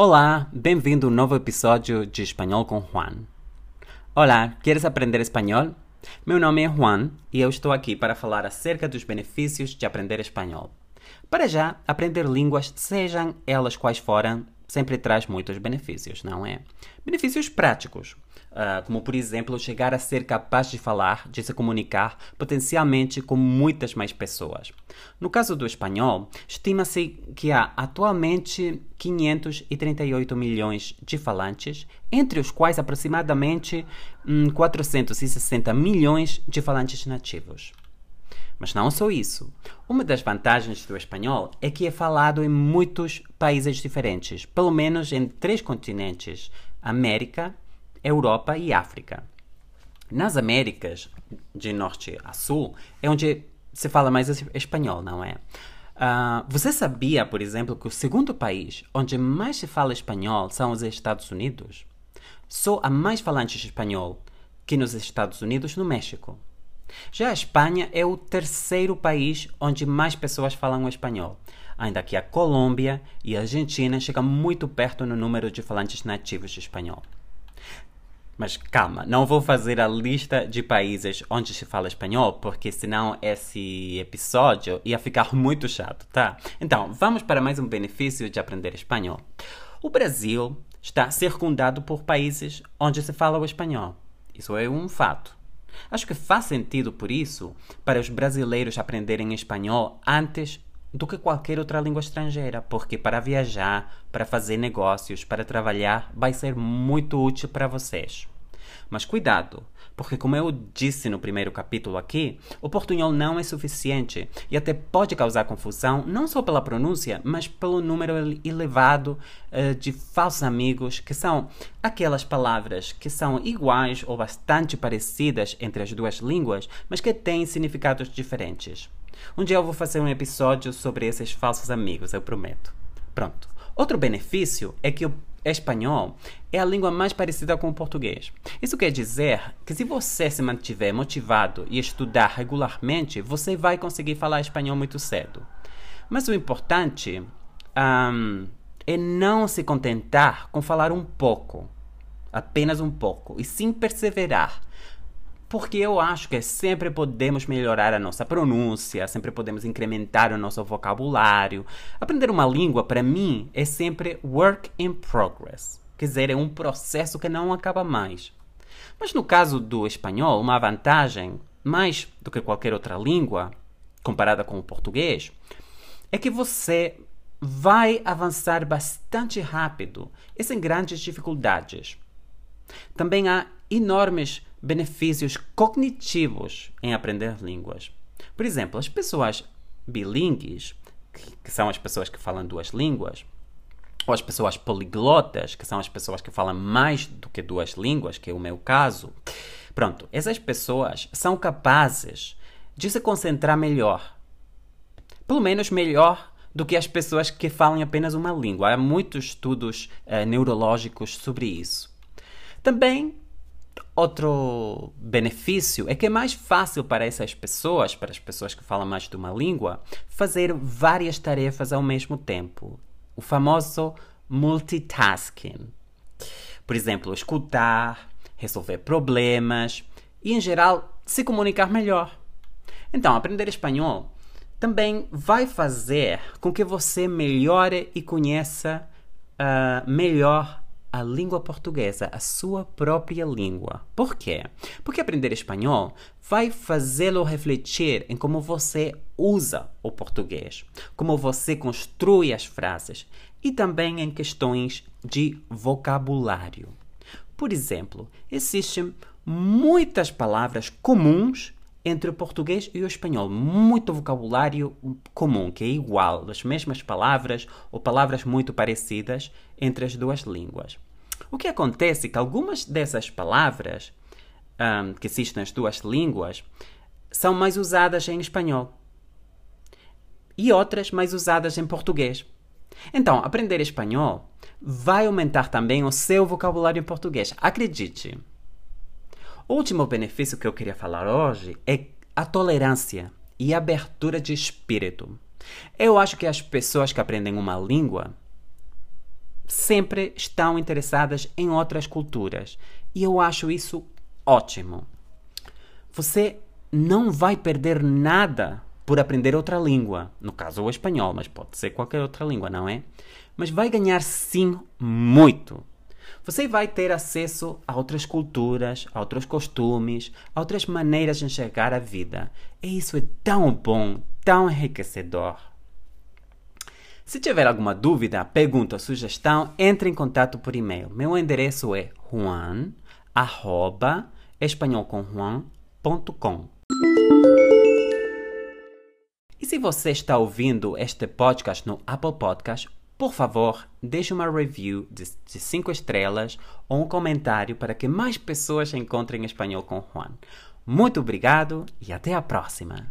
Olá, bem-vindo a um novo episódio de Espanhol com Juan. Olá, queres aprender espanhol? Meu nome é Juan e eu estou aqui para falar acerca dos benefícios de aprender espanhol. Para já, aprender línguas, sejam elas quais forem, sempre traz muitos benefícios, não é? Benefícios práticos, uh, como por exemplo chegar a ser capaz de falar, de se comunicar potencialmente com muitas mais pessoas. No caso do espanhol, estima-se que há atualmente 538 milhões de falantes, entre os quais aproximadamente hum, 460 milhões de falantes nativos. Mas não só isso. Uma das vantagens do espanhol é que é falado em muitos países diferentes, pelo menos em três continentes: América, Europa e África. Nas Américas, de norte a sul, é onde se fala mais espanhol, não é? Uh, você sabia, por exemplo, que o segundo país onde mais se fala espanhol são os Estados Unidos? Só há mais falantes de espanhol que nos Estados Unidos no México. Já a Espanha é o terceiro país onde mais pessoas falam espanhol, ainda que a Colômbia e a Argentina chegam muito perto no número de falantes nativos de espanhol. Mas calma, não vou fazer a lista de países onde se fala espanhol, porque senão esse episódio ia ficar muito chato, tá? Então, vamos para mais um benefício de aprender espanhol. O Brasil está circundado por países onde se fala o espanhol. Isso é um fato. Acho que faz sentido, por isso, para os brasileiros aprenderem espanhol antes do que qualquer outra língua estrangeira, porque para viajar, para fazer negócios, para trabalhar, vai ser muito útil para vocês. Mas cuidado, porque como eu disse no primeiro capítulo aqui, o portunhol não é suficiente e até pode causar confusão não só pela pronúncia, mas pelo número elevado uh, de falsos amigos, que são aquelas palavras que são iguais ou bastante parecidas entre as duas línguas, mas que têm significados diferentes. Um dia eu vou fazer um episódio sobre esses falsos amigos, eu prometo. Pronto. Outro benefício é que o espanhol é a língua mais parecida com o português. Isso quer dizer que se você se mantiver motivado e estudar regularmente, você vai conseguir falar espanhol muito cedo. Mas o importante um, é não se contentar com falar um pouco, apenas um pouco, e sim perseverar porque eu acho que sempre podemos melhorar a nossa pronúncia, sempre podemos incrementar o nosso vocabulário. Aprender uma língua, para mim, é sempre work in progress. Quer dizer, é um processo que não acaba mais. Mas no caso do espanhol, uma vantagem, mais do que qualquer outra língua, comparada com o português, é que você vai avançar bastante rápido e sem grandes dificuldades. Também há enormes benefícios cognitivos em aprender línguas. Por exemplo, as pessoas bilíngues, que são as pessoas que falam duas línguas, ou as pessoas poliglotas, que são as pessoas que falam mais do que duas línguas, que é o meu caso. Pronto, essas pessoas são capazes de se concentrar melhor. Pelo menos melhor do que as pessoas que falam apenas uma língua. Há muitos estudos uh, neurológicos sobre isso. Também Outro benefício é que é mais fácil para essas pessoas, para as pessoas que falam mais de uma língua, fazer várias tarefas ao mesmo tempo. O famoso multitasking. Por exemplo, escutar, resolver problemas e, em geral, se comunicar melhor. Então, aprender espanhol também vai fazer com que você melhore e conheça uh, melhor a língua portuguesa, a sua própria língua. Por quê? Porque aprender espanhol vai fazê-lo refletir em como você usa o português, como você construi as frases e também em questões de vocabulário. Por exemplo, existem muitas palavras comuns entre o português e o espanhol. Muito vocabulário comum, que é igual, as mesmas palavras ou palavras muito parecidas entre as duas línguas. O que acontece é que algumas dessas palavras um, que existem nas duas línguas são mais usadas em espanhol e outras mais usadas em português. Então, aprender espanhol vai aumentar também o seu vocabulário em português. Acredite. O último benefício que eu queria falar hoje é a tolerância e abertura de espírito. Eu acho que as pessoas que aprendem uma língua sempre estão interessadas em outras culturas e eu acho isso ótimo. Você não vai perder nada por aprender outra língua, no caso o espanhol, mas pode ser qualquer outra língua, não é? Mas vai ganhar sim muito. Você vai ter acesso a outras culturas, a outros costumes, a outras maneiras de enxergar a vida. E isso é tão bom, tão enriquecedor. Se tiver alguma dúvida, pergunta ou sugestão, entre em contato por e-mail. Meu endereço é juan@espanholcomjuan.com. E se você está ouvindo este podcast no Apple Podcast, por favor, deixe uma review de 5 estrelas ou um comentário para que mais pessoas encontrem espanhol com Juan. Muito obrigado e até a próxima!